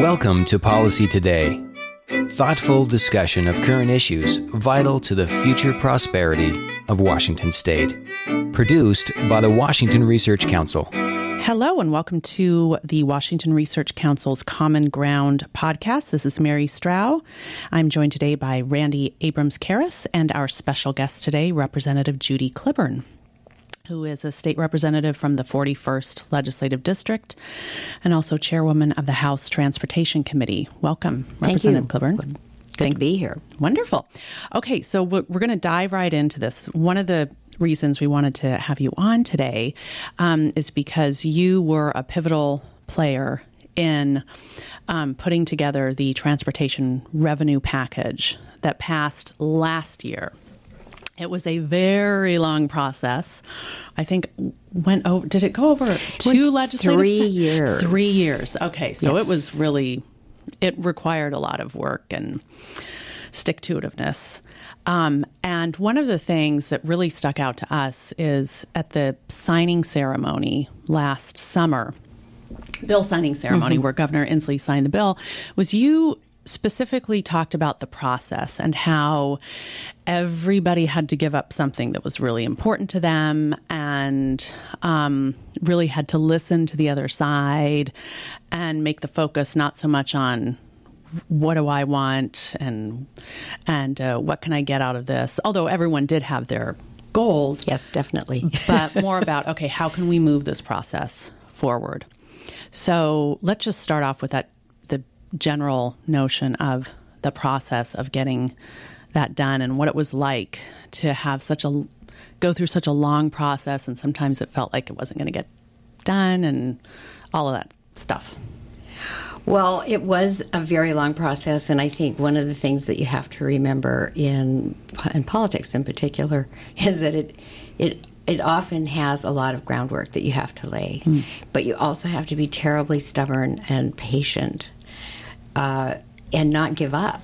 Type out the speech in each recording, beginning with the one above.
Welcome to Policy Today. Thoughtful discussion of current issues vital to the future prosperity of Washington State. Produced by the Washington Research Council. Hello, and welcome to the Washington Research Council's Common Ground podcast. This is Mary Strau. I'm joined today by Randy Abrams Karras and our special guest today, Representative Judy Clibborn who is a state representative from the 41st Legislative District and also chairwoman of the House Transportation Committee. Welcome, Thank Representative you. Clibborn. Good Thank to be here. Wonderful. Okay, so we're, we're going to dive right into this. One of the reasons we wanted to have you on today um, is because you were a pivotal player in um, putting together the transportation revenue package that passed last year. It was a very long process. I think went over. Did it go over two legislative? Three years. Three years. Okay, so Yes. it was really. It required a lot of work and stick to itiveness. Um, and one of the things that really stuck out to us is at the signing ceremony last summer, bill signing ceremony where Governor Inslee signed the bill, was you specifically talked about the process and how everybody had to give up something that was really important to them and um, really had to listen to the other side and make the focus not so much on what do I want and and uh, what can I get out of this. Although everyone did have their goals, Yes, definitely. but more about okay, how can we move this process forward? So let's just start off with that general notion of the process of getting that done and what it was like to have such a go through such a long process and sometimes it felt like it wasn't going to get done and all of that stuff. Well, it was a very long process, and I think one of the things that you have to remember in in politics, in particular, is that it it it often has a lot of groundwork that you have to lay, hmm. but you also have to be terribly stubborn and patient, uh, and not give up.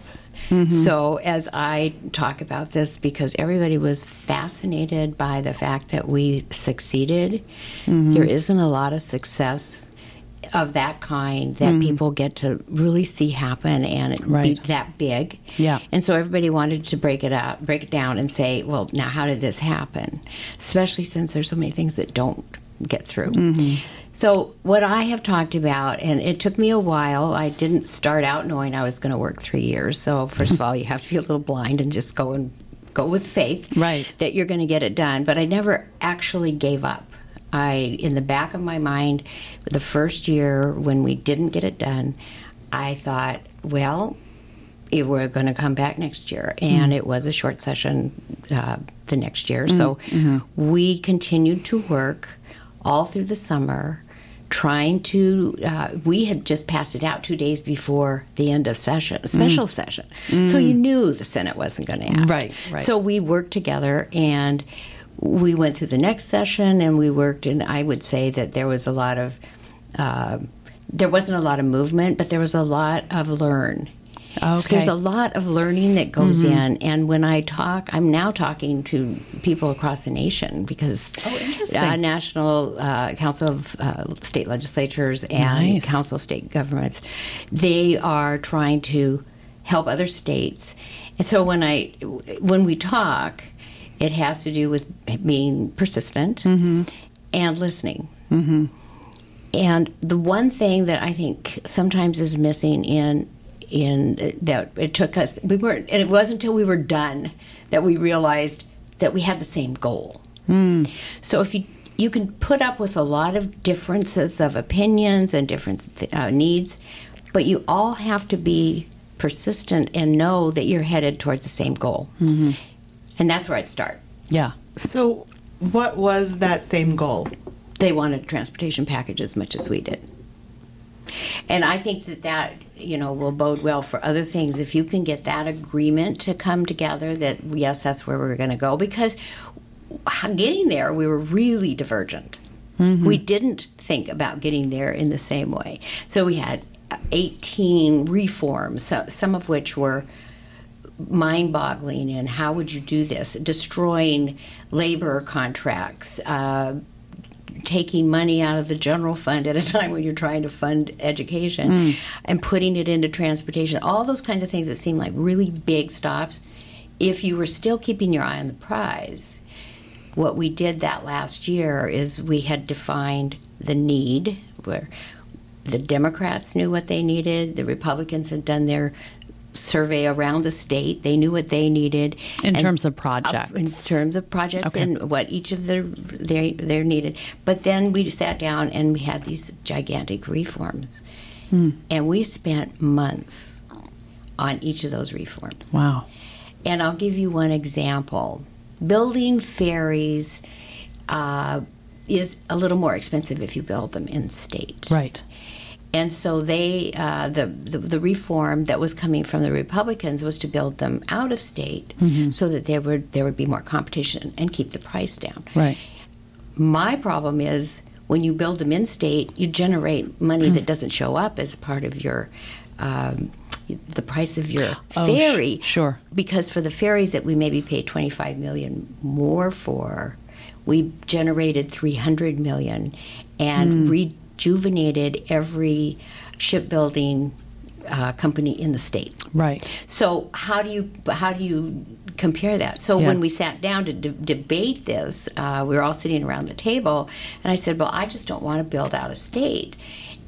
Mm-hmm. So, as I talk about this, because everybody was fascinated by the fact that we succeeded, mm-hmm. there isn't a lot of success of that kind that mm-hmm. people get to really see happen and it be that big. Yeah. And so everybody wanted to break it out, break it down and say, well, now how did this happen? Especially since there's so many things that don't get through. So what I have talked about, and it took me a while. I didn't start out knowing I was going to work three years. So first of all, you have to be a little blind and just go and go with faith, Right. That you're going to get it done. But I never actually gave up. I, in the back of my mind, the first year when we didn't get it done, I thought, well, it, we're going to come back next year. And mm-hmm. it was a short session uh, the next year. Mm-hmm. So mm-hmm. we continued to work all through the summer, trying to. Uh, we had just passed it out two days before the end of session, special session. So you knew the Senate wasn't going to act. Right, right. So we worked together and we went through the next session and we worked and i would say that there was a lot of uh, there wasn't a lot of movement but there was a lot of learn Okay. there's a lot of learning that goes in and when i talk i'm now talking to people across the nation because Oh, uh, national uh, council of uh, state legislatures and Nice. council of state governments. They are trying to help other states. And so when i when we talk it has to do with being persistent and listening. And the one thing that I think sometimes is missing in in that it took us we weren't and it wasn't until we were done that we realized that we had the same goal. So if you you can put up with a lot of differences of opinions and different uh, needs, but you all have to be persistent and know that you're headed towards the same goal. And that's where I'd start. Yeah. So, what was that same goal? they wanted a transportation package as much as we did. And I think that that, you know, will bode well for other things if you can get that agreement to come together that yes, that's where we're going to go because getting there we were really divergent. We didn't think about getting there in the same way. So we had 18 reforms, so, some of which were mind boggling and how would you do this? Destroying labor contracts, uh, taking money out of the general fund at a time when you're trying to fund education mm. and putting it into transportation, all those kinds of things that seem like really big stops. If you were still keeping your eye on the prize, what we did that last year is we had defined the need where the Democrats knew what they needed, the Republicans had done their survey around the state. They knew what they needed In terms of projects. in terms of projects Okay. and what each of their they they're needed. But then we sat down and we had these gigantic reforms, Hmm. and we spent months on each of those reforms. Wow. And I'll give you one example. Building ferries uh, is a little more expensive if you build them in state. Right. And so they, uh, the, the the reform that was coming from the Republicans was to build them out of state, so that there would there would be more competition and keep the price down. Right. My problem is when you build them in state, you generate money that doesn't show up as part of your. Um, the price of your Oh, sh- ferry, sure. Because for the ferries that we maybe paid twenty five million more for, we generated three hundred million, and rejuvenated every shipbuilding uh, company in the state. Right. So how do you how do you compare that? So Yeah. when we sat down to de- debate this, uh, we were all sitting around the table, and I said, "Well, I just don't want to build out of state,"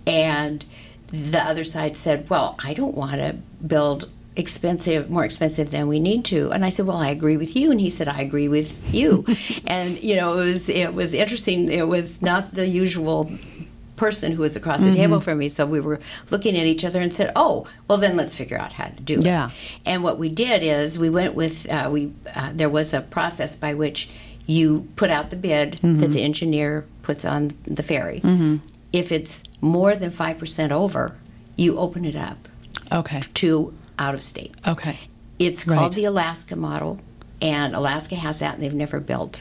and the other side said, "Well, I don't want to build." expensive more expensive than we need to and i said well i agree with you and he said i agree with you and you know it was it was interesting it was not the usual person who was across the table from me. So we were looking at each other and said, "Oh, well, then let's figure out how to do it." Yeah. And what we did is we went with uh, we uh, there was a process by which you put out the bid that the engineer puts on the ferry. If it's more than five percent over, you open it up Okay. to out of state. Okay. It's Right. called the Alaska model, and Alaska has that, and they've never built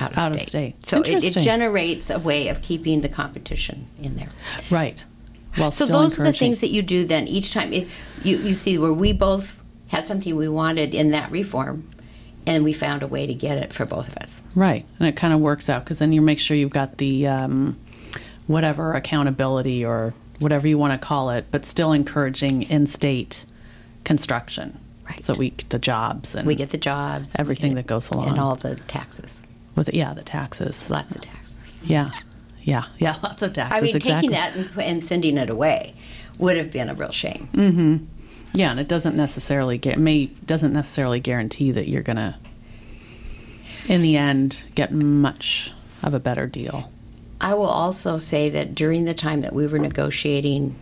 out of Out of state. state. So it, it generates a way of keeping the competition in there. Right. Well, So those are the things that you do then each time. If you, you see where we both had something we wanted in that reform, and we found a way to get it for both of us. Right, and it kind of works out because then you make sure you've got the um, whatever accountability or whatever you want to call it, but still encouraging in-state construction. Right. So we get the jobs and We get the jobs, everything get- that goes along and all the taxes, with it. Yeah, the taxes. lots of taxes. Yeah, yeah, yeah. Lots of taxes. I mean, exactly. taking that and, and sending it away would have been a real shame. Yeah, and it doesn't necessarily get may doesn't necessarily guarantee that you're gonna, in the end, get much of a better deal. I will also say that during the time that we were negotiating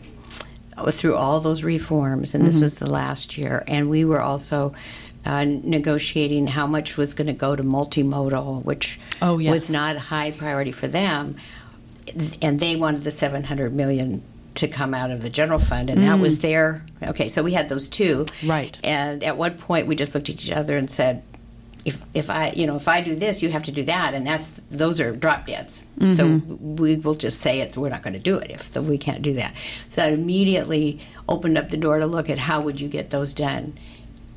uh, through all those reforms, and this Mm-hmm. was the last year, and we were also uh, negotiating how much was going to go to multimodal, which Oh, yes. was not a high priority for them, and they wanted the 700 million to come out of the general fund, and that was their okay. So we had those two, Mm. Right. And at one point, we just looked at each other and said, if if I you know if I do this, you have to do that, and that's those are drop deads. So we will just say it's we're not going to do it if the, we can't do that. So that immediately opened up the door to look at how would you get those done.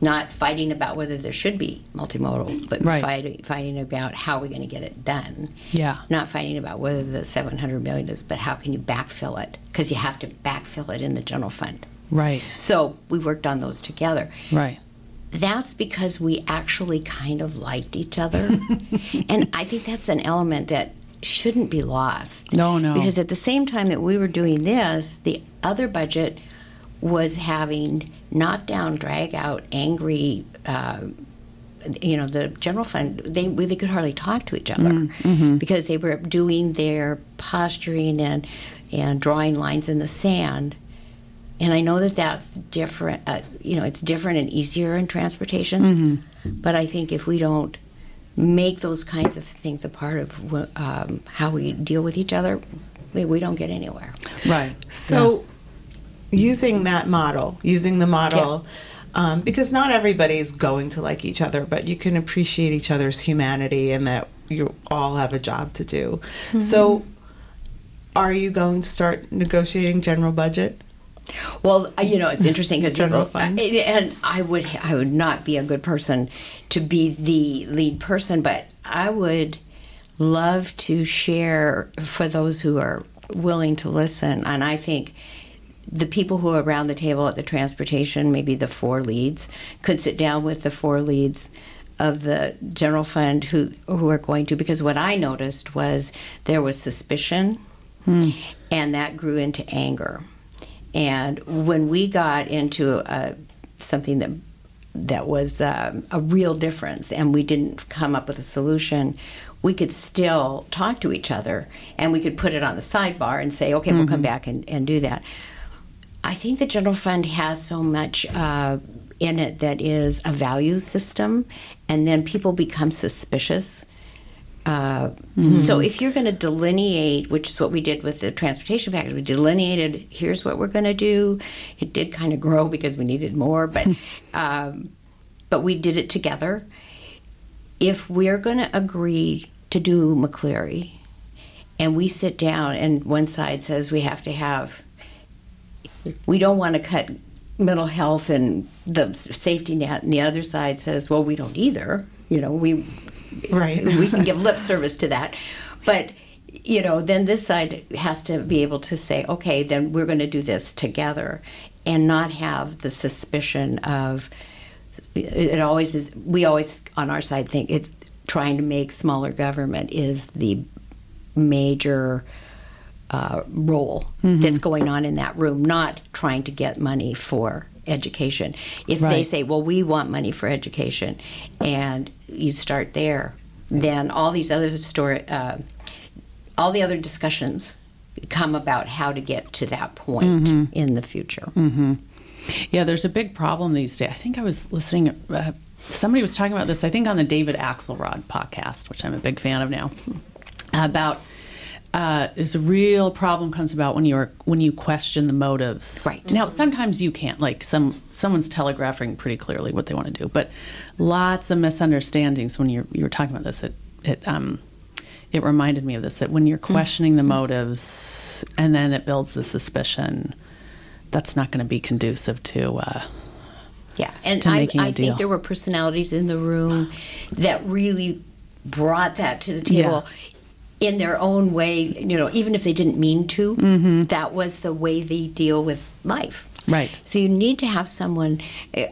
Not fighting about whether there should be multimodal, but Right. fighting fighting about how we're going to get it done. Yeah. Not fighting about whether the 700 million is, but how can you backfill it? Because you have to backfill it in the general fund. Right. So we worked on those together Right. that's because we actually kind of liked each other. and I think that's an element that shouldn't be lost. No, no. Because at the same time that we were doing this, the other budget was having knockdown, drag out, angry. Uh, you know, the general fund, they they could hardly talk to each other Mm-hmm. because they were doing their posturing and and drawing lines in the sand. And I know that that's different. Uh, you know, it's different and easier in transportation. Mm-hmm. But I think if we don't make those kinds of things a part of um, how we deal with each other, we, we don't get anywhere. Right. So, using that model, using the model, um, because not everybody's going to like each other, but you can appreciate each other's humanity and that you all have a job to do. So, are you going to start negotiating general budget? Well, you know, it's interesting because General fund. and I would I would not be a good person to be the lead person, but I would love to share for those who are willing to listen. And I think the people who are around the table at the transportation, maybe the four leads, could sit down with the four leads of the general fund who who are going to because what I noticed was there was suspicion and that grew into anger. And when we got into a, something that that was um, a real difference and we didn't come up with a solution, we could still talk to each other and we could put it on the sidebar and say, okay, we'll come back and, and do that. I think the general fund has so much uh, in it that is a value system, and then people become suspicious. Uh, So if you're going to delineate, which is what we did with the transportation package, we delineated. Here's what we're going to do. It did kind of grow because we needed more, but um, but we did it together. If we're going to agree to do McCleary, and we sit down, and one side says we have to have we don't want to cut mental health and the safety net, and the other side says, well, we don't either. You know, we Right. we can give lip service to that, but you know, then this side has to be able to say, okay, then we're going to do this together, and not have the suspicion of it always is. We always on our side think it's trying to make smaller government is the major uh, role that's going on in that room, not trying to get money for education. If they say, well, we want money for education, and you start there, then all these other story, uh, all the other discussions come about how to get to that point in the future. Yeah, there's a big problem these days. I think I was listening. Uh, somebody was talking about this. I think on the David Axelrod podcast, which I'm a big fan of now, about uh, is a real problem comes about when you're when you question the motives. Right. now, sometimes you can't. Like some someone's telegraphing pretty clearly what they want to do, but lots of misunderstandings when you're you were talking about this. It it um it reminded me of this that when you're questioning the motives and then it builds the suspicion that's not going to be conducive to uh, Yeah, and I, I think there were personalities in the room that really brought that to the table in their own way. You know, even if they didn't mean to, Mm-hmm. that was the way they deal with life. Right. So you need to have someone.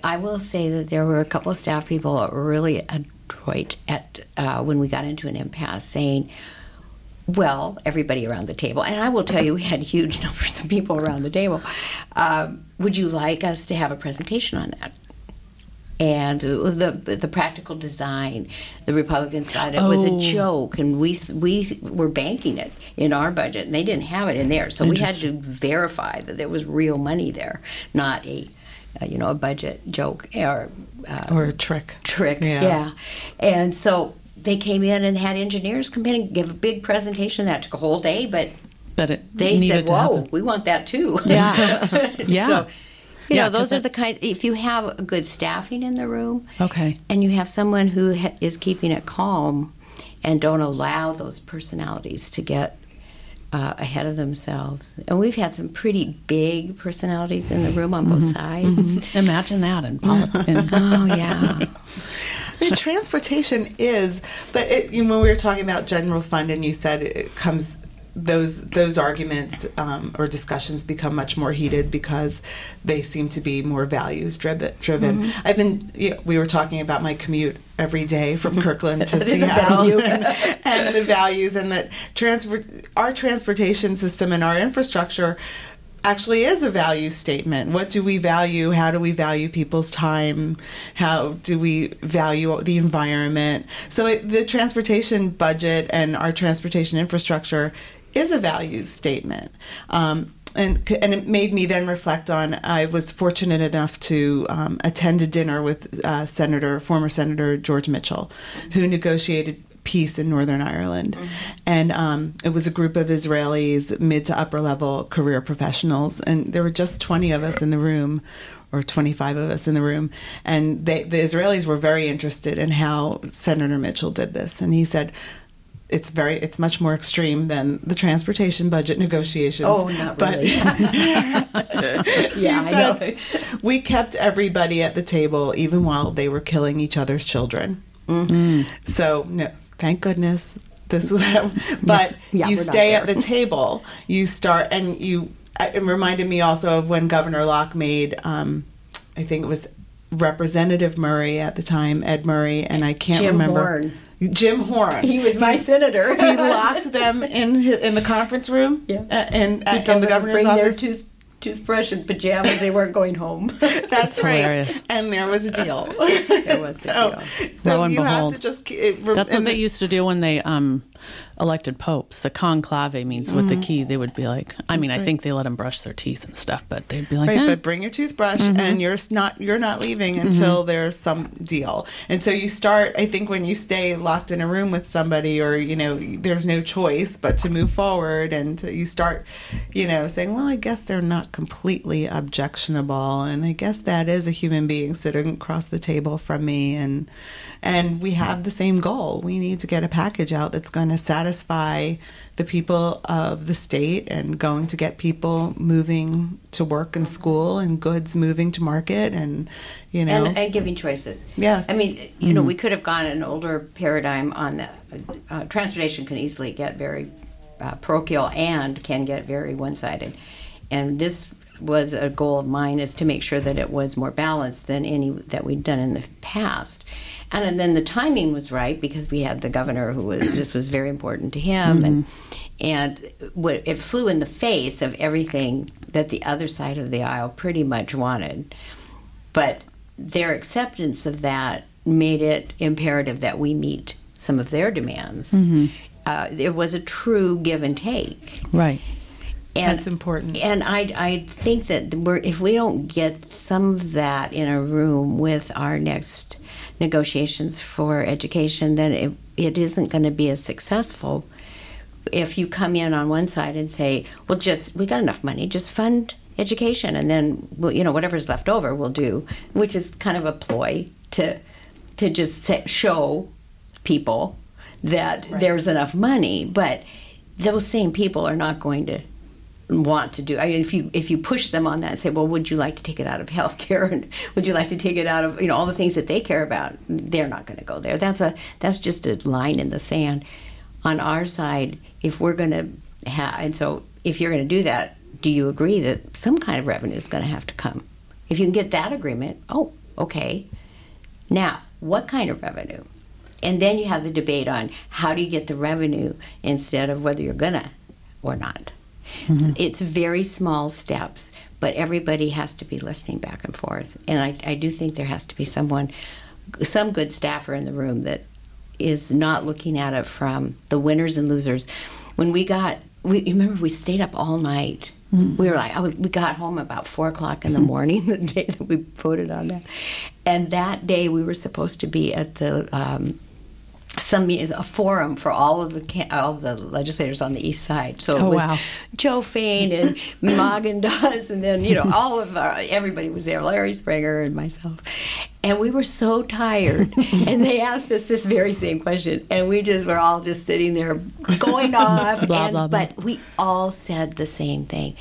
I will say that there were a couple of staff people that were really adroit at uh, when we got into an impasse, saying. Well, everybody around the table, and I will tell you, we had huge numbers of people around the table. Um, would you like us to have a presentation on that? And the the practical design. The Republicans thought it was Oh. a joke, and we we were banking it in our budget, and they didn't have it in there. So we had to verify that there was real money there, not a uh, you know a budget joke or uh, or a trick. trick. Yeah. and so. They came in and had engineers come in and give a big presentation that took a whole day, but but it they said, "Whoa, happen. we want that too." Yeah. Yeah. So, you Yeah, know, 'cause those are the kinds. If you have a good staffing in the room, Okay. and you have someone who ha- is keeping it calm, and don't allow those personalities to get uh, ahead of themselves. And we've had some pretty big personalities in the room on both sides. Imagine that in politics. Oh yeah. the transportation is, but it, you know, when we were talking about general fund, and you said it comes those those arguments um, or discussions become much more heated because they seem to be more values driven. Driven. Mm-hmm. I've been. You know, we were talking about my commute every day from Kirkland to That is a Seattle, value. and the values and that transport our transportation system and our infrastructure actually is a value statement. What do we value? How do we value people's time? How do we value the environment? So it, the transportation budget and our transportation infrastructure is a value statement. Um, and, and it made me then reflect on. I was fortunate enough to um, attend a dinner with uh, Senator, former Senator George Mitchell, who negotiated peace in Northern Ireland. And um, it was a group of Israelis, mid to upper level career professionals. And there were just 20 of us in the room, or 25 of us in the room. And they, the Israelis were very interested in how Senator Mitchell did this. And he said, it's very it's much more extreme than the transportation budget negotiations. Oh, not But- really. yeah, I know. said, we kept everybody at the table even while they were killing each other's children. Mm-hmm. So, no, thank goodness this was, but Yeah, you stay at the table. You start, and you. It reminded me also of when Governor Locke made. Um, I think it was Representative Murray at the time, Ed Murray, and I can't Jim remember. Horn. Jim Horn. He was my senator. he locked them in his, in the conference room. Yeah. uh, and He uh, in the them to governor's bring office. their tooth, toothbrush and pajamas. They weren't going home. That's right. And there was a deal. There was a so, deal. So Lo and you behold. have to just. It, That's what and they used to do when they um, elected popes. The conclave means with Mm-hmm. the key, they would be like, I mean, I think they let them brush their teeth and stuff, but they'd be like, Right, eh. but bring your toothbrush, Mm-hmm. and you're not you're not leaving until there's some deal. And so you start. I think when you stay locked in a room with somebody, or you know, there's no choice but to move forward, and to, you start, you know, saying, well, I guess they're not completely objectionable, and I guess that is a human being sitting across the table from me, and and we have the same goal. We need to get a package out that's going to satisfy the people of the state and going to get people moving to work and school and goods moving to market and you know and, and giving choices. Yes. I mean, you know, we could have gone an older paradigm on that. Uh, transportation can easily get very uh, parochial and can get very one-sided, and this was a goal of mine is to make sure that it was more balanced than any that we'd done in the past. And then the timing was right because we had the governor who was this was very important to him, and and what- it flew in the face of everything that the other side of the aisle pretty much wanted but their acceptance of that made it imperative that we meet some of their demands. Mm-hmm. Uh, there was a true give and take. right. And, That's important. And I, I think that we're, if we don't get some of that in a room with our next negotiations for education, then it, it isn't going to be as successful. If you come in on one side and say, "Well, just we got enough money, just fund education, and then well, you know whatever's left over we'll do," which is kind of a ploy to to just say, show people that there's enough money, but those same people are not going to want to do. I mean, if you if you push them on that and say, well, would you like to take it out of healthcare and would you like to take it out of you know all the things that they care about? They're not going to go there. That's a that's just a line in the sand. On our side, if we're going to have, and so if you're going to do that, do you agree that some kind of revenue is going to have to come? If you can get that agreement, oh, okay. Now, what kind of revenue? And then you have the debate on how do you get the revenue instead of whether you're gonna or not. Mm-hmm. S- It's very small steps, but everybody has to be listening back and forth. And I, I do think there has to be someone, some good staffer in the room that is not looking at it from the winners and losers. When we got, we remember we stayed up all night. Mm-hmm. We were like, oh, we got home about four o'clock in the mm-hmm. morning the day that we voted on that, and that day we were supposed to be at the um, some meetings, a forum for all of the all of the legislators on the east side. So it Oh, was wow. Joe Fain and Magen Dawes, and then you know all of our, everybody was there, Larry Springer and myself, and we were so tired. and they asked us this very same question, and we just were all just sitting there going off. Blah, and, blah, blah. But we all said the same thing.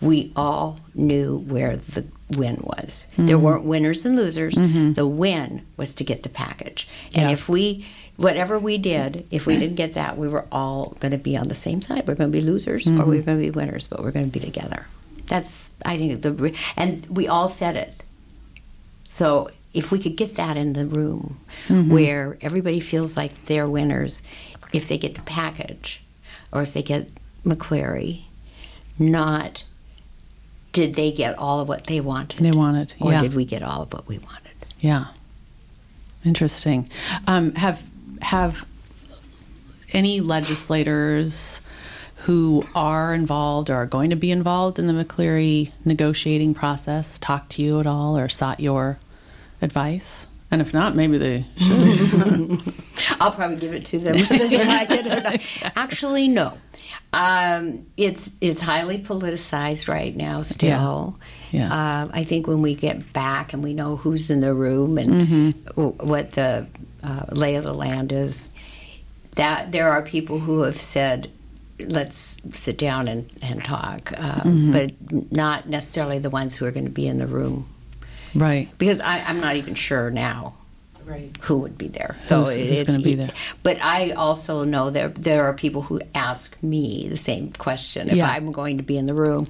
We all knew where the win was. Mm-hmm. There weren't winners and losers. The win was to get the package. And Yeah. if we, whatever we did, if we didn't get that, we were all going to be on the same side. We're going to be losers or Mm-hmm. we we're going to be winners, but we're going to be together. That's, I think, the, and we all said it. So if we could get that in the room Mm-hmm. where everybody feels like they're winners, if they get the package or if they get McCleary, not did they get all of what they wanted They wanted, or yeah. did we get all of what we wanted? Yeah. Interesting. Um, have have any legislators who are involved or are going to be involved in the McCleary negotiating process talked to you at all or sought your advice? And if not, maybe they should. I'll probably give it to them. whether they like it or not. Actually, no. Um, it's it's highly politicized right now. Still, Yeah. Um, I think when we get back and we know who's in the room and w- what the uh, lay of the land is, that there are people who have said, "Let's sit down and and talk," uh, but not necessarily the ones who are going to be in the room right. because I, I'm not even sure now Right. who would be there. So Who's- who's it's gonna be there? But I also know there there are people who ask me the same question if Yeah. I'm going to be in the room.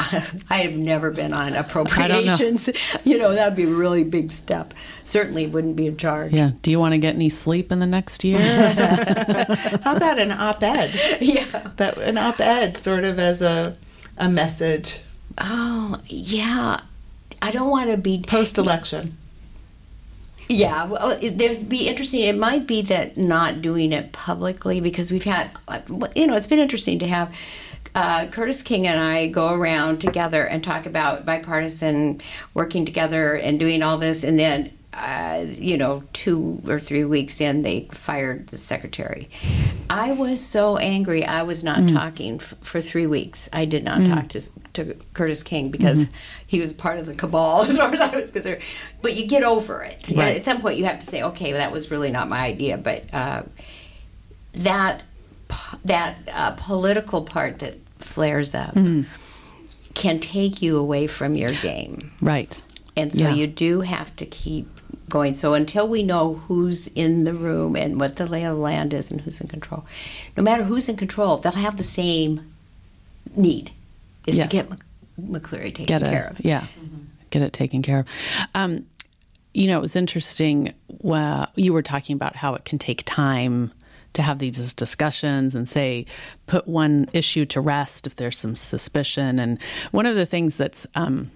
I have never been on don't know. appropriations. You know, that would be a really big step. Certainly wouldn't be in charge. Yeah. Do you want to get any sleep in the next year? How about an op-ed? Yeah. That an op-ed sort of as a a message Oh, yeah. I don't want to be post-election. Yeah, well, it, it'd be interesting. It might be that not doing it publicly because we've had, uh, you know, it's been interesting to have uh, Curtis King and I go around together and talk about bipartisan working together and doing all this, and then. Uh, you know, two or three weeks in, they fired the secretary. I was so angry. I was not talking f- for three weeks. I did not talk to, to Curtis King because he was part of the cabal, as far as I was concerned. But you get over it. Right. At some point, you have to say, "Okay, that was really not my idea." But uh, that that uh, political part that flares up can take you away from your game. right. And so Yeah. you do have to keep going. So until we know who's in the room and what the lay of the land is and who's in control, no matter who's in control, they'll have the same need is Yes. to get Mc- McCleary taken get care of. yeah, get it taken care of. Um, you know, it was interesting. Well, you were talking about how it can take time to have these discussions and say put one issue to rest if there's some suspicion. And one of the things that's um,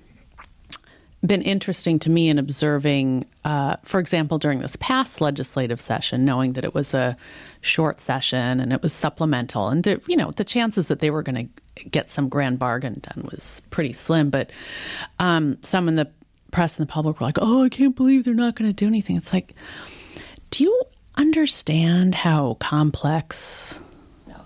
been interesting to me in observing, uh, for example, during this past legislative session, knowing that it was a short session and it was supplemental, and you know the chances that they were going to get some grand bargain done was pretty slim. But um, some in the press and the public were like, "Oh, I can't believe they're not going to do anything." It's like, do you understand how complex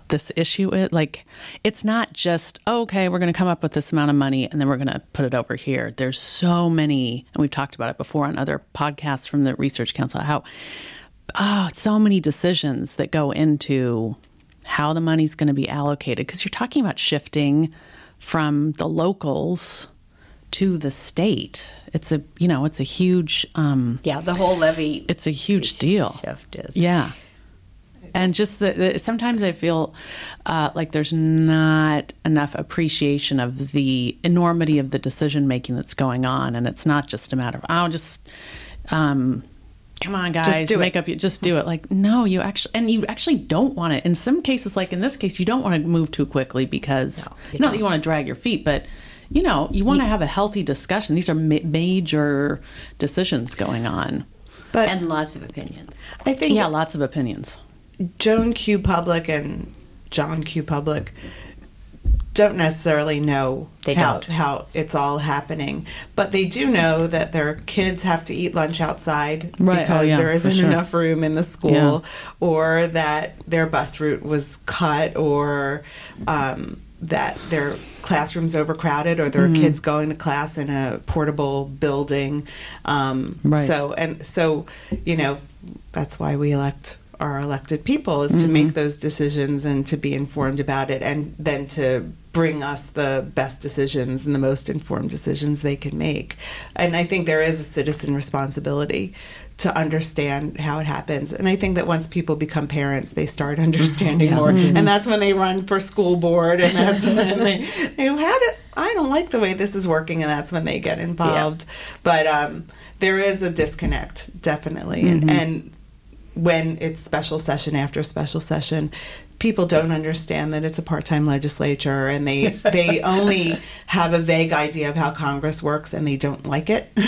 this issue is. Like it's not just oh, okay we're going to come up with this amount of money and then we're going to put it over here. There's so many and we've talked about it before on other podcasts from the research council how oh so many decisions that go into how the money's going to be allocated. Because you're talking about shifting from the locals to the state it's a you know it's a huge um Yeah, the whole levy. it's a huge deal Shift is. yeah. And just the, the sometimes I feel uh, like there's not enough appreciation of the enormity of the decision making that's going on, and it's not just a matter of oh, just um, come on, guys, do it. up, you just do it. Like no, you actually and you actually don't want it. In some cases, like in this case, you don't want to move too quickly because No, you not that you want to drag your feet, but you know you want to have a healthy discussion. These are ma- major decisions going on. But And lots of opinions. I think Yeah, lots of opinions. Joan Q. Public and John Q. Public don't necessarily know They how, don't. how it's all happening, but they do know that their kids have to eat lunch outside Right. Oh, because yeah, there for isn't sure. enough room in the school, Yeah. or that their bus route was cut, or um, that their classroom's overcrowded, or there Mm-hmm. kids going to class in a portable building. Um, Right. So and so, you know, that's why we elect our elected people is Mm-hmm. to make those decisions and to be informed about it and then to bring us the best decisions and the most informed decisions they can make. And I think there is a citizen responsibility to understand how it happens. And I think that once people become parents, they start understanding more. Mm-hmm. And that's when they run for school board and that's when they, they how do, I don't like the way this is working and that's when they get involved. But um, there is a disconnect, definitely. Mm-hmm. And, and when it's special session after special session, people don't understand that it's a part-time legislature and they they only have a vague idea of how Congress works and they don't like it.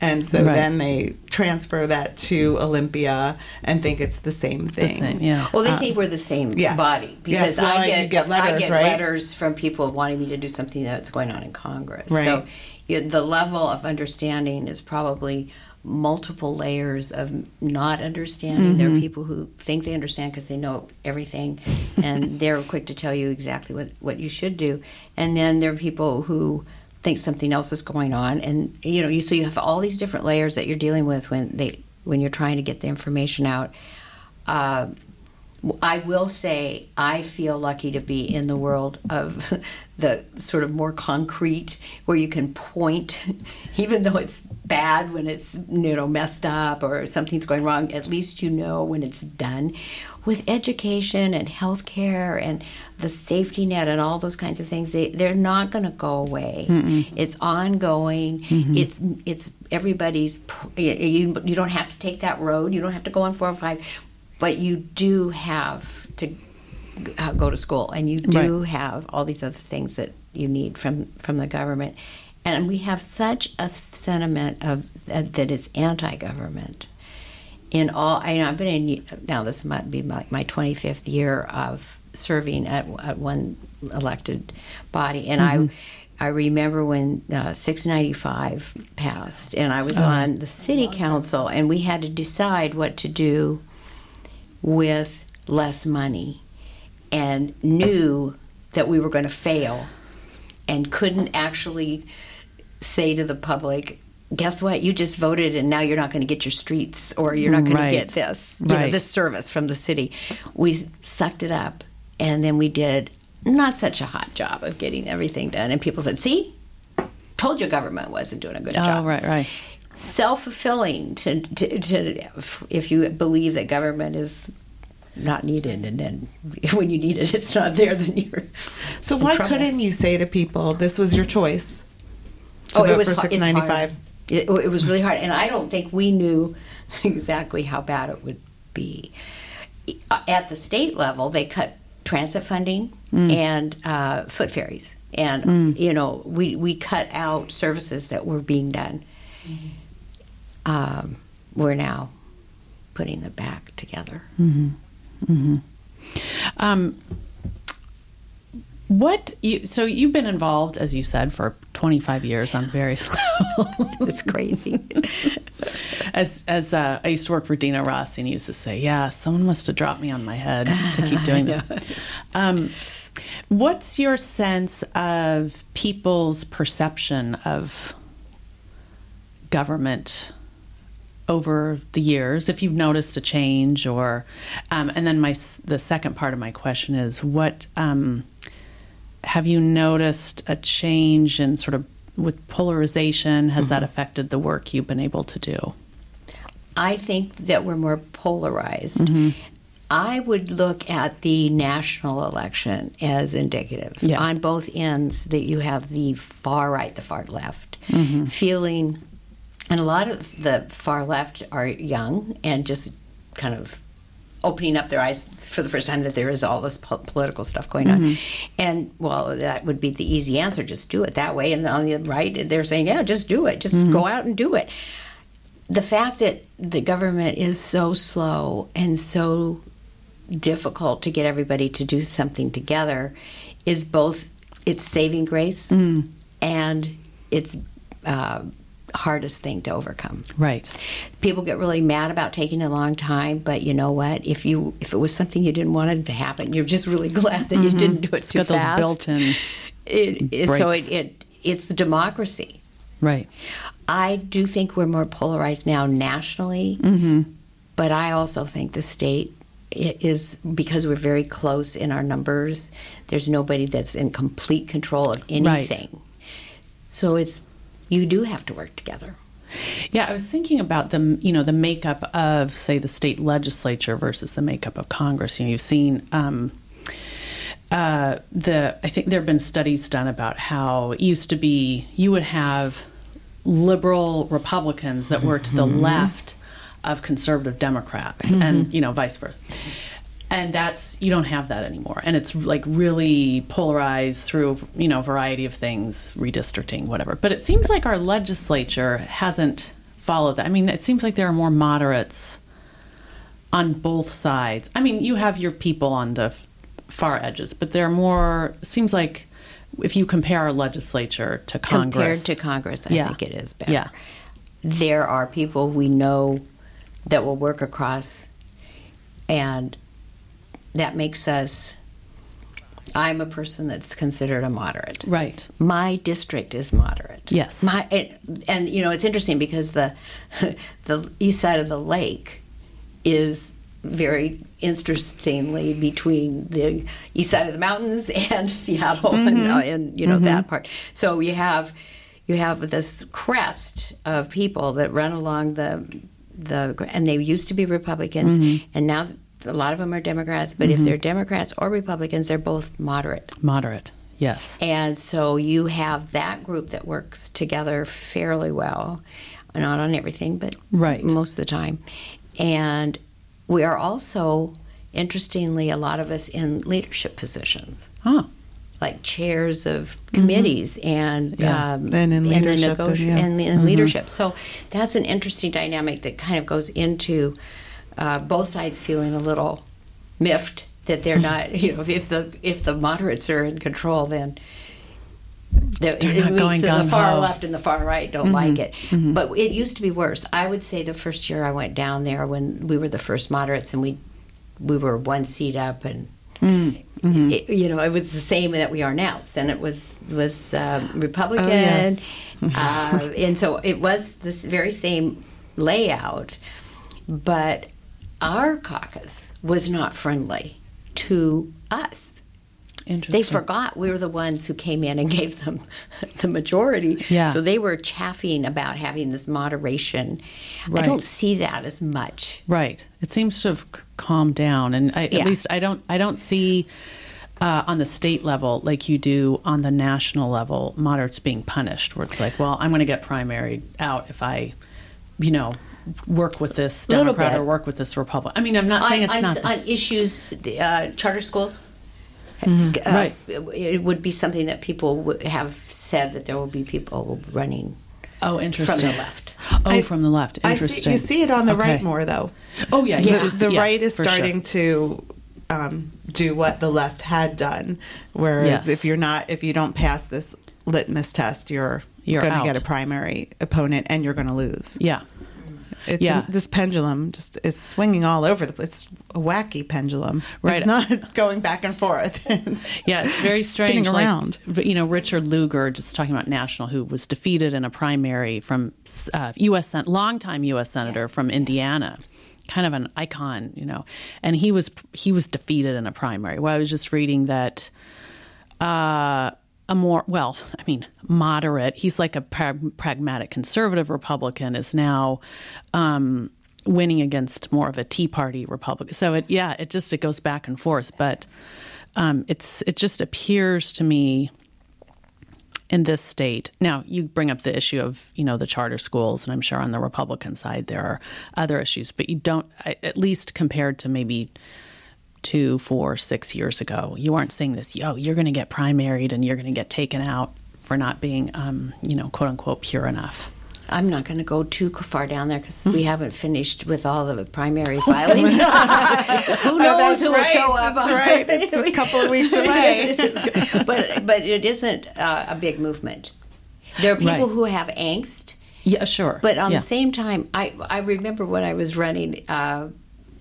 And so Right. then they transfer that to Olympia and think it's the same The thing. same, yeah. Well, they Uh, think we're the same yes. body Yes, because well, I get, get letters, I get right? letters from people wanting me to do something that's going on in Congress. Right. So the level of understanding is probably multiple layers of not understanding. There Mm-hmm. are people who think they understand because they know everything, and they're quick to tell you exactly what, what you should do. And then there are people who think something else is going on, and you know, you so you have all these different layers that you're dealing with when they when you're trying to get the information out. Uh, I will say I feel lucky to be in the world of the sort of more concrete, where you can point, even though it's bad when it's you know messed up or something's going wrong. At least you know when it's done. With education and healthcare and the safety net and all those kinds of things, they they're not going to go away. Mm-mm. It's ongoing. Mm-hmm. It's it's everybody's. You, you don't have to take that road. You don't have to go on four or five but you do have to uh, go to school and you do right. have all these other things that you need from from the government and we have such a sentiment of uh, that is anti-government in all I know I've been in now this might be my, my 25th year of serving at, at one elected body and mm-hmm. I I remember when uh, 695 passed, and I was oh, on the city council, and we had to decide what to do with less money and knew that we were going to fail and couldn't actually say to the public, guess what? You just voted and now you're not going to get your streets or you're not going right. to get this, you right. know, this service from the city. We sucked it up and then we did not such a hot job of getting everything done. And people said, see, told you government wasn't doing a good oh, job. Oh, right, right self-fulfilling to, to, to, if you believe that government is not needed and then when you need it it's not there then you're so why trouble. couldn't you say to people this was your choice oh it was for 695 it, it was really hard and i don't think we knew exactly how bad it would be. At the state level they cut transit funding mm. and uh, foot ferries. And mm. you know we, we cut out services that were being done. Mm um, we're now putting them back together. Mm-hmm. Mm-hmm. Um, what you, so you've been involved, as you said, for 25 years on various levels. it's crazy. as as uh, I used to work for Dino Rossi, and he used to say, "Yeah, someone must have dropped me on my head to keep doing this." um, what's your sense of people's perception of government over the years if you've noticed a change or um, and then my the second part of my question is what um, have you noticed a change in sort of with polarization has mm-hmm. that affected the work you've been able to do i think that we're more polarized mm-hmm. I would look at the national election as indicative yeah. on both ends that you have the far right, the far left, mm-hmm. feeling and a lot of the far left are young and just kind of opening up their eyes for the first time that there is all this po- political stuff going on. Mm-hmm. And well, that would be the easy answer just do it that way. And on the right, they're saying, yeah, just do it, just mm-hmm. go out and do it. The fact that the government is so slow and so difficult to get everybody to do something together is both its saving grace mm. and it's uh, hardest thing to overcome. Right. People get really mad about taking a long time, but you know what? If you if it was something you didn't want it to happen, you're just really glad that mm-hmm. you didn't do it it's too got fast. Those built-in. It, it, so it, it it's democracy. Right. I do think we're more polarized now nationally, mm-hmm. but I also think the state is because we're very close in our numbers. There's nobody that's in complete control of anything. Right. So it's you do have to work together. Yeah, I was thinking about the you know the makeup of say the state legislature versus the makeup of Congress. You know, you've seen um, uh, the I think there have been studies done about how it used to be you would have liberal Republicans that were to the mm-hmm. left of conservative Democrats, mm-hmm. and you know vice versa and that's you don't have that anymore. And it's like really polarized through you know a variety of things redistricting whatever. But it seems like our legislature hasn't followed that. I mean it seems like there are more moderates on both sides. I mean you have your people on the far edges but there are more seems like if you compare our legislature to congress. compared to congress i yeah. think it is better. Yeah. There are people we know that will work across and that makes us I'm a person that's considered a moderate. Right. My district is moderate. Yes. My it, and you know it's interesting because the the east side of the lake is very interestingly between the east side of the mountains and Seattle and, mm-hmm. uh, and you know that mm-hmm. part. So you have you have this crest of people that run along the the and they used to be Republicans mm-hmm. and now a lot of them are Democrats. But if mm-hmm. they're Democrats or Republicans, they're both moderate. Moderate. Yes. And so you have that group that works together fairly well, not on everything, but Right. most of the time. And we are also, interestingly, a lot of us in leadership positions, Oh. like chairs of mm-hmm. committees and Yeah. um, And in the leadership, negoti- then, yeah. and in mm-hmm. leadership. So that's an interesting dynamic that kind of goes into uh, both sides feeling a little miffed that they're not. You know, if the if the moderates are in control, then. The, They're not going that the far left and the far right don't like it. But it used to be worse. I would say the first year I went down there when we were the first moderates and we we were one seat up and it- you know it was the same that we are now. Then it was was um, Republican, yes. uh, and so it was this very same layout. But our caucus was not friendly to us. Interesting. They forgot we were the ones who came in and gave them the majority. Yeah. So they were chaffing about having this moderation. Right. I don't see that as much. Right. It seems to have calmed down, and I, Yeah. at least I don't. I don't see uh, on the state level like you do on the national level moderates being punished, where it's like, well, I'm going to get primaried out if I, you know, work with this Democrat or work with this Republican. I mean, I'm not saying on, it's on, not. on issues, uh, charter schools. Mm-hmm. uh, Right. It would be something that people would have said that there will be people running oh, interesting. from the left. Oh, I- from the left. I Interesting. see, you see it on the right more though. Oh yeah, you the, the yeah, right is for sure. starting to um, do what the left had done. Whereas Yes. if you're not, if you don't pass this litmus test, you're You're going to get a primary opponent and you're going to lose. Yeah. It's Yeah. this pendulum just is swinging all over the place. It's a wacky pendulum. Right. It's not going back and forth. Yeah, it's very strange. Spinning like, around. you know, Richard Lugar, just talking about national, who was defeated in a primary from uh, U.S. Sen- longtime U.S. senator from Indiana, kind of an icon, you know, and he was he was defeated in a primary. Well, I was just reading that. Uh, a more well, I mean, moderate. He's like a prag- pragmatic conservative Republican is now um, winning against more of a Tea Party Republican. So it, yeah, it just it goes back and forth. But um, it's it just appears to me in this state. Now you bring up the issue of you know the charter schools, and I'm sure on the Republican side there are other issues, but you don't at least compared to maybe two, four, six years ago, you aren't seeing this. oh, you're going to get primaried and you're going to get taken out for not being, um, you know, quote unquote, pure enough. I'm not going to go too far down there because Mm-hmm. we haven't finished with all the primary filings. who Oh, knows that's who will right. show up? That's right. It's a couple of weeks away. but but it isn't uh, a big movement. There are people Right. who have angst, Yeah, sure. but on yeah. the same time, I I remember when I was running uh,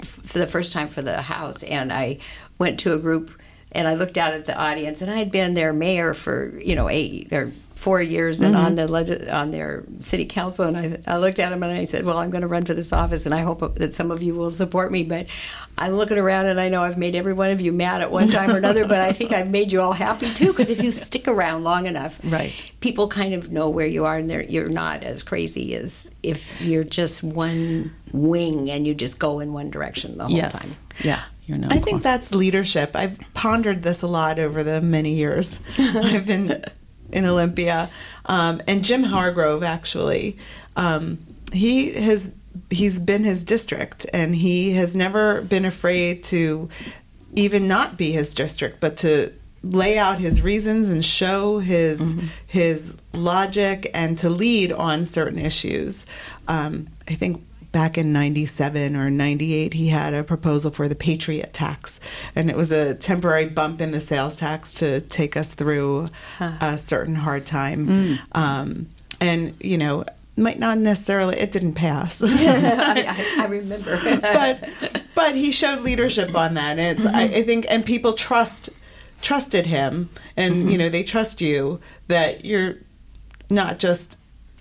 for the first time for the House, and I went to a group, and I looked out at the audience, and I had been their mayor for you know eight or four years, and on mm-hmm. the leg- on their city council, and I, I looked at them and I said, well, I'm going to run for this office, and I hope that some of you will support me, but. I'm looking around and I know I've made every one of you mad at one time or another, but I think I've made you all happy too. Because if you stick around long enough, Right. people kind of know where you are and they're, you're not as crazy as if you're just one wing and you just go in one direction the whole yes. time. Yeah, you're no. I think that's leadership. I've pondered this a lot over the many years I've been in Olympia. Um, and Jim Hargrove, actually, um, he has he's been his district, and he has never been afraid to even not be his district, but to lay out his reasons and show his his logic and to lead on certain issues. Um, I think back in 97 or 98 he had a proposal for the patriot tax and it was a temporary bump in the sales tax to take us through a certain hard time. Um, and you know might not necessarily it didn't pass. I, I, I remember. but but he showed leadership on that and it's I, mm-hmm. I think and people trust trusted him and you mm-hmm. know they trust you that you're not just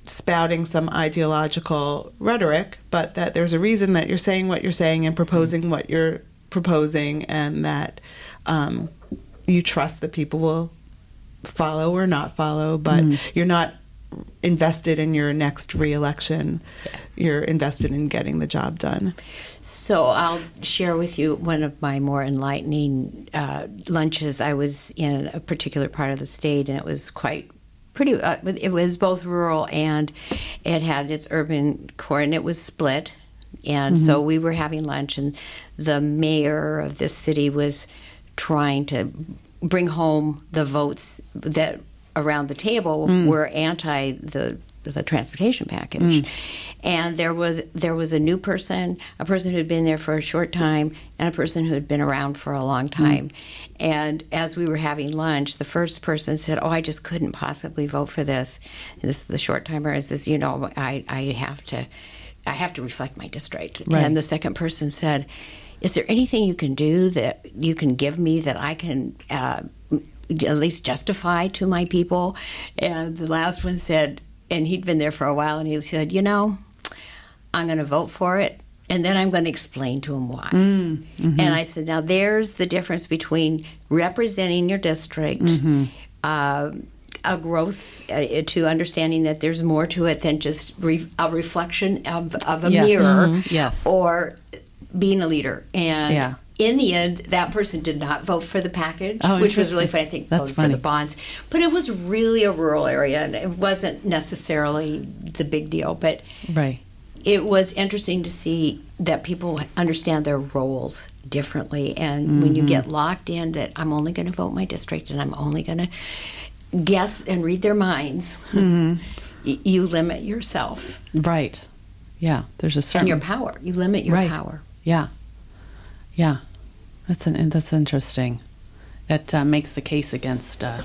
spouting some ideological rhetoric, but that there's a reason that you're saying what you're saying and proposing mm-hmm. what you're proposing, and that um, you trust that people will follow or not follow, but you're not invested in your next reelection. You're invested in getting the job done. So I'll share with you one of my more enlightening uh, lunches. I was in a particular part of the state, and it was quite pretty. Uh, it was both rural and it had its urban core, and it was split. And so we were having lunch, and the mayor of this city was trying to bring home the votes that around the table mm. were anti the the transportation package. Mm. And there was there was a new person, a person who had been there for a short time, and a person who had been around for a long mm. time. And as we were having lunch, the first person said, "Oh, I just couldn't possibly vote for this." This the short timer is this, you know, I I have to I have to reflect my district. Right. And the second person said, "Is there anything you can do that you can give me that I can uh, at least justify to my people?" And the last one said, and he'd been there for a while, and he said, "You know, I'm going to vote for it." And then I'm going to explain to him why. And I said, now there's the difference between representing your district, uh, a growth uh, to understanding that there's more to it than just re- a reflection of, of a Yes. mirror Mhm. Yes. or being a leader. And Yeah. In the end, that person did not vote for the package, Oh, which was really funny. I think That's voted funny. for the bonds. But it was really a rural area, and it wasn't necessarily the big deal. But Right. it was interesting to see that people understand their roles differently. And when you Mm-hmm. get locked in that I'm only going to vote my district and I'm only going to guess and read their minds, Mm-hmm. y- you limit yourself Right. Yeah. There's a certain and your power. You limit your right. power. Yeah. Yeah. That's an that's interesting. That uh, makes the case against uh,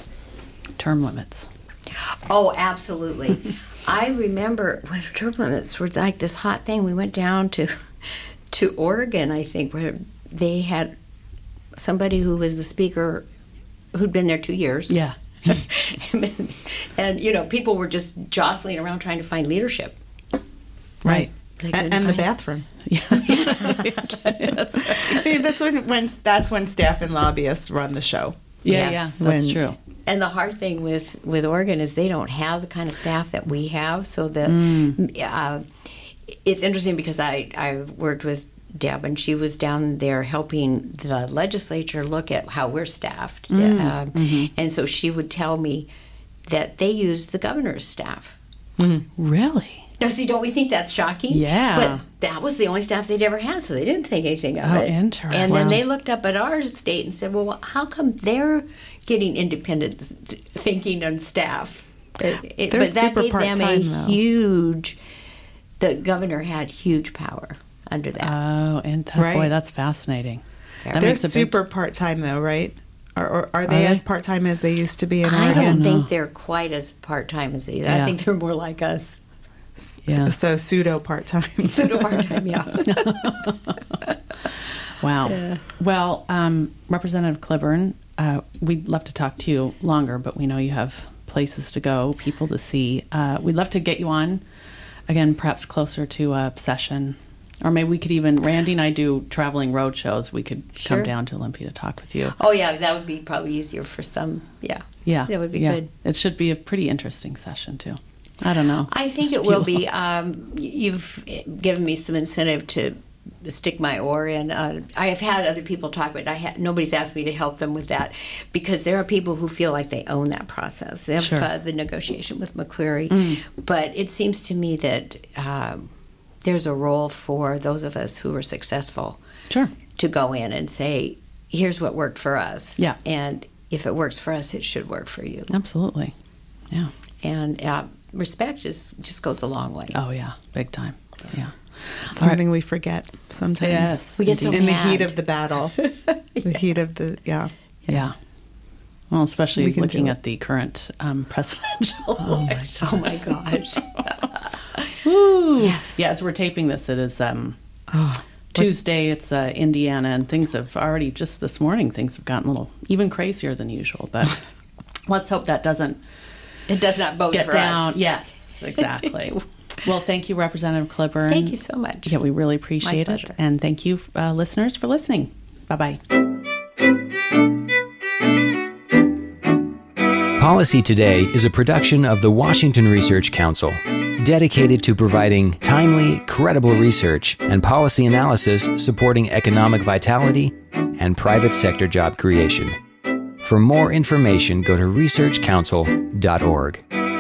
term limits. Oh, absolutely. I remember when term limits were like this hot thing. We went down to to Oregon, I think, where they had somebody who was the speaker who'd been there two years. Yeah. and you know, people were just jostling around trying to find leadership. Right. They and the bathroom. Yeah. I mean, that's when, when that's when staff and lobbyists run the show. Yeah, Yes. yeah, that's When- true. And the hard thing with with Oregon is they don't have the kind of staff that we have. So that Mm. uh, it's interesting because I I worked with Deb and she was down there helping the legislature look at how we're staffed, Mm. Um, Mm-hmm. and so she would tell me that they use the governor's staff. Really? Now, see, don't we think that's shocking? Yeah. But that was the only staff they'd ever had, so they didn't think anything of Oh, it. interesting. And then Wow. they looked up at our state and said, well, how come they're getting independent thinking on staff? Uh, it- it- They're but that super gave them a part-time, though. huge, the governor had huge power under that. Oh, and that, Right. boy, that's fascinating. That They're makes a big super part time though, right? Or, or are they they? as part time as they used to be in I Oregon? don't know. think they're quite as part time as these. Yeah. I think they're more like us. Yeah. So pseudo part time. Pseudo part time, yeah. Wow. Well, um, Representative Clibborn, uh, we'd love to talk to you longer, but we know you have places to go, people to see. Uh, we'd love to get you on again, perhaps closer to a session. Or maybe we could even, Randy and I do traveling road shows. We could Sure. come down to Olympia to talk with you. Oh, yeah, that would be probably easier for some. Yeah. Yeah. That would be yeah. good. It should be a pretty interesting session, too. I don't know. I think it will be. Um, you've given me some incentive to stick my oar in. Uh, I have had other people talk about. it. I ha- nobody's asked me to help them with that because there are people who feel like they own that process. They have Sure. uh, the negotiation with McCleary, but it seems to me that um, there's a role for those of us who are successful Sure. to go in and say, "Here's what worked for us." Yeah. and if it works for us, it should work for you. Absolutely. Yeah. And uh, respect is just goes a long way. Oh, yeah. Big time. Yeah. Something we forget sometimes. Yes, We get so in the heat of the battle. the heat of the yeah. Yeah. Well, especially We can looking at the current um, presidential election. Oh my gosh. Yes. Yeah, as we're taping this, it is um, Oh, Tuesday. It's uh, Indiana, and things have already just this morning. Things have gotten a little even crazier than usual. But let's hope that doesn't It does not bode get for down. us. Yes. Yes, exactly. well, thank you, Representative Clibborn. Thank you so much. Yeah, we really appreciate it. And thank you, uh, listeners, for listening. Bye bye. Policy Today is a production of the Washington Research Council, dedicated to providing timely, credible research and policy analysis supporting economic vitality and private sector job creation. For more information, go to researchcouncil.org.